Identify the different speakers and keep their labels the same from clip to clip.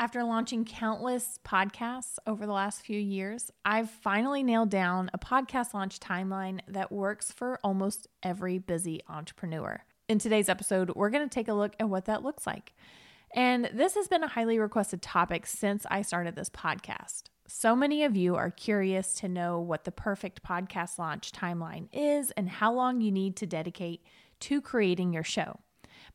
Speaker 1: After launching countless podcasts over the last few years, I've finally nailed down a podcast launch timeline that works for almost every busy entrepreneur. In today's episode, we're going to take a look at what that looks like. And this has been a highly requested topic since I started this podcast. So many of you are curious to know what the perfect podcast launch timeline is and how long you need to dedicate to creating your show.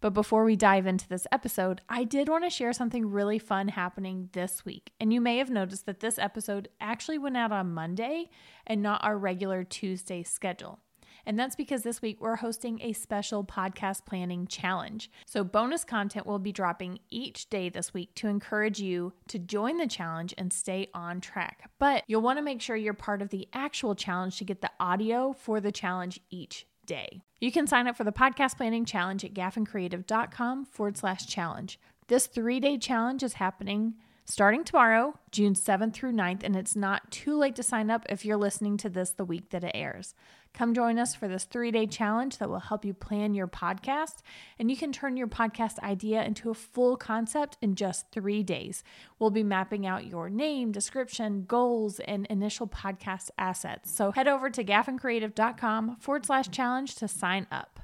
Speaker 1: But before we dive into this episode, I did want to share something really fun happening this week. And you may have noticed that this episode actually went out on Monday and not our regular Tuesday schedule. And that's because this week we're hosting a special podcast planning challenge. So, bonus content will be dropping each day this week to encourage you to join the challenge and stay on track. But you'll want to make sure you're part of the actual challenge to get the audio for the challenge each day. You can sign up for the podcast planning challenge at gaffincreative.com forward slash challenge. This three day challenge is happening starting tomorrow, June 7th through 9th, and it's not too late to sign up if you're listening to this the week that it airs. Come join us for this three day challenge that will help you plan your podcast, and you can turn your podcast idea into a full concept in just three days. We'll be mapping out your name, description, goals, and initial podcast assets. So head over to gaffincreative.com forward slash challenge to sign up.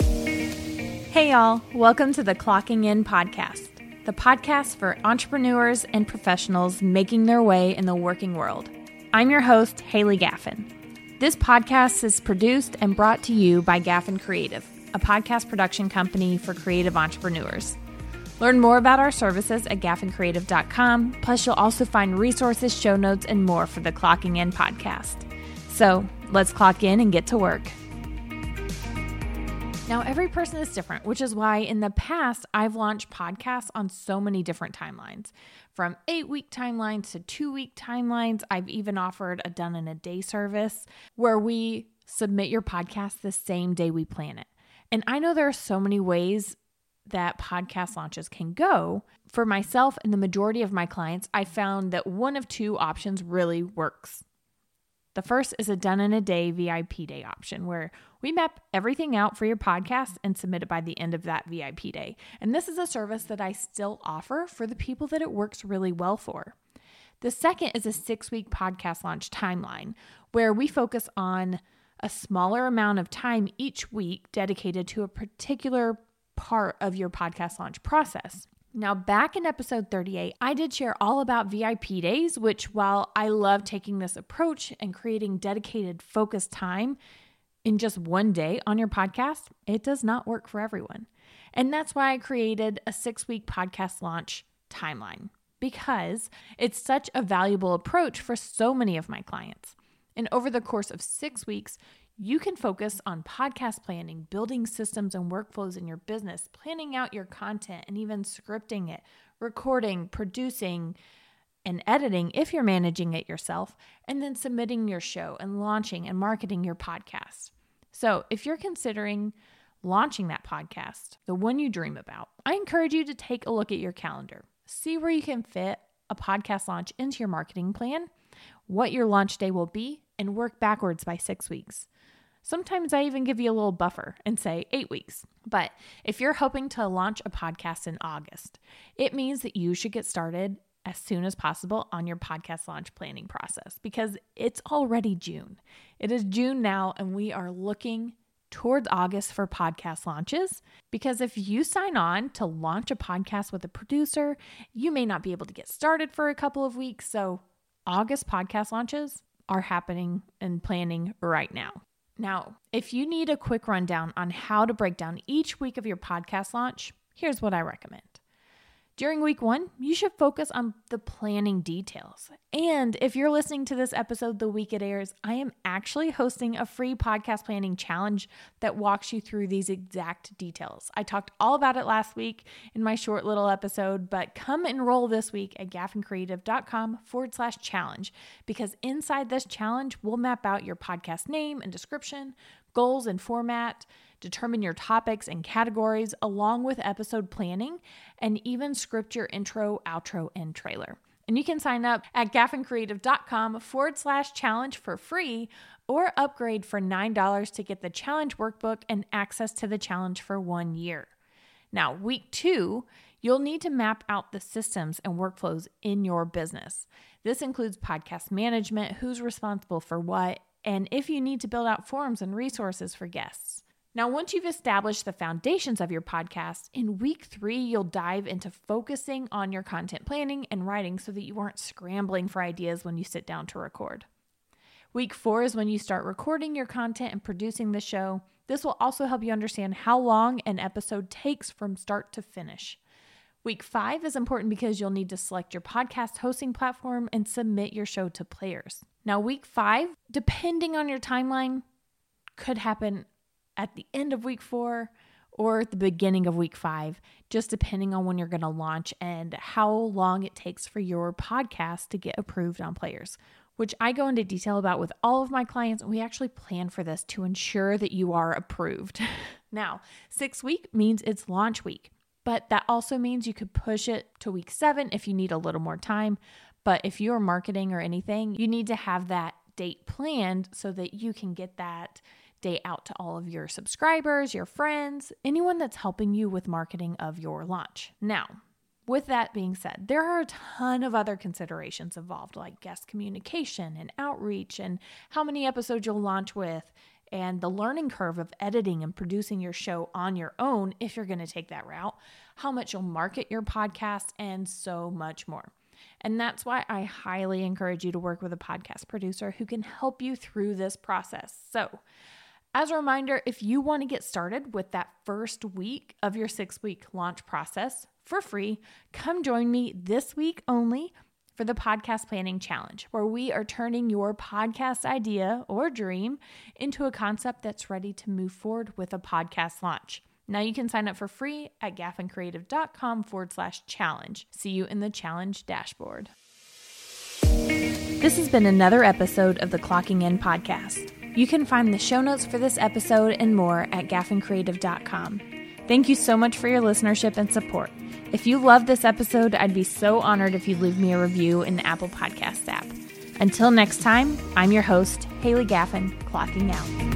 Speaker 1: Hey, y'all, welcome to the Clocking In podcast, the podcast for entrepreneurs and professionals making their way in the working world. I'm your host, Haley Gaffin. This podcast is produced and brought to you by Gaffin Creative, a podcast production company for creative entrepreneurs. Learn more about our services at gaffincreative.com. Plus, you'll also find resources, show notes, and more for the Clocking In podcast. So let's clock in and get to work. Now, every person is different, which is why in the past I've launched podcasts on so many different timelines from eight week timelines to two week timelines. I've even offered a done in a day service where we submit your podcast the same day we plan it. And I know there are so many ways that podcast launches can go. For myself and the majority of my clients, I found that one of two options really works. The first is a done in a day VIP day option where we map everything out for your podcast and submit it by the end of that VIP day. And this is a service that I still offer for the people that it works really well for. The second is a six week podcast launch timeline where we focus on a smaller amount of time each week dedicated to a particular part of your podcast launch process. Now, back in episode 38, I did share all about VIP days, which, while I love taking this approach and creating dedicated, focused time in just one day on your podcast, it does not work for everyone. And that's why I created a six week podcast launch timeline because it's such a valuable approach for so many of my clients. And over the course of six weeks, you can focus on podcast planning, building systems and workflows in your business, planning out your content, and even scripting it, recording, producing, and editing if you're managing it yourself, and then submitting your show and launching and marketing your podcast. So, if you're considering launching that podcast, the one you dream about, I encourage you to take a look at your calendar. See where you can fit a podcast launch into your marketing plan, what your launch day will be, and work backwards by six weeks. Sometimes I even give you a little buffer and say eight weeks. But if you're hoping to launch a podcast in August, it means that you should get started as soon as possible on your podcast launch planning process because it's already June. It is June now, and we are looking towards August for podcast launches. Because if you sign on to launch a podcast with a producer, you may not be able to get started for a couple of weeks. So, August podcast launches are happening and planning right now. Now, if you need a quick rundown on how to break down each week of your podcast launch, here's what I recommend. During week one, you should focus on the planning details. And if you're listening to this episode the week it airs, I am actually hosting a free podcast planning challenge that walks you through these exact details. I talked all about it last week in my short little episode, but come enroll this week at gaffincreative.com forward slash challenge because inside this challenge, we'll map out your podcast name and description, goals and format determine your topics and categories along with episode planning, and even script your intro, outro, and trailer. And you can sign up at gaffincreative.com forward slash challenge for free or upgrade for $9 to get the challenge workbook and access to the challenge for one year. Now, week two, You'll need to map out the systems and workflows in your business. This includes podcast management, who's responsible for what, and if you need to build out forums and resources for guests. Now, once you've established the foundations of your podcast, in week three, you'll dive into focusing on your content planning and writing so that you aren't scrambling for ideas when you sit down to record. Week four is when you start recording your content and producing the show. This will also help you understand how long an episode takes from start to finish. Week five is important because you'll need to select your podcast hosting platform and submit your show to players. Now, week five, depending on your timeline, could happen at the end of week four or at the beginning of week five, just depending on when you're going to launch and how long it takes for your podcast to get approved on players, which I go into detail about with all of my clients. We actually plan for this to ensure that you are approved. now, six week means it's launch week, but that also means you could push it to week seven if you need a little more time. But if you're marketing or anything, you need to have that date planned so that you can get that date out to all of your subscribers, your friends, anyone that's helping you with marketing of your launch. Now, with that being said, there are a ton of other considerations involved, like guest communication and outreach, and how many episodes you'll launch with, and the learning curve of editing and producing your show on your own if you're going to take that route, how much you'll market your podcast, and so much more. And that's why I highly encourage you to work with a podcast producer who can help you through this process. So, as a reminder, if you want to get started with that first week of your six week launch process for free, come join me this week only for the Podcast Planning Challenge, where we are turning your podcast idea or dream into a concept that's ready to move forward with a podcast launch. Now you can sign up for free at gaffincreative.com forward slash challenge. See you in the challenge dashboard. This has been another episode of the Clocking In podcast. You can find the show notes for this episode and more at gaffincreative.com. Thank you so much for your listenership and support. If you love this episode, I'd be so honored if you'd leave me a review in the Apple Podcast app. Until next time, I'm your host, Haley Gaffin, clocking out.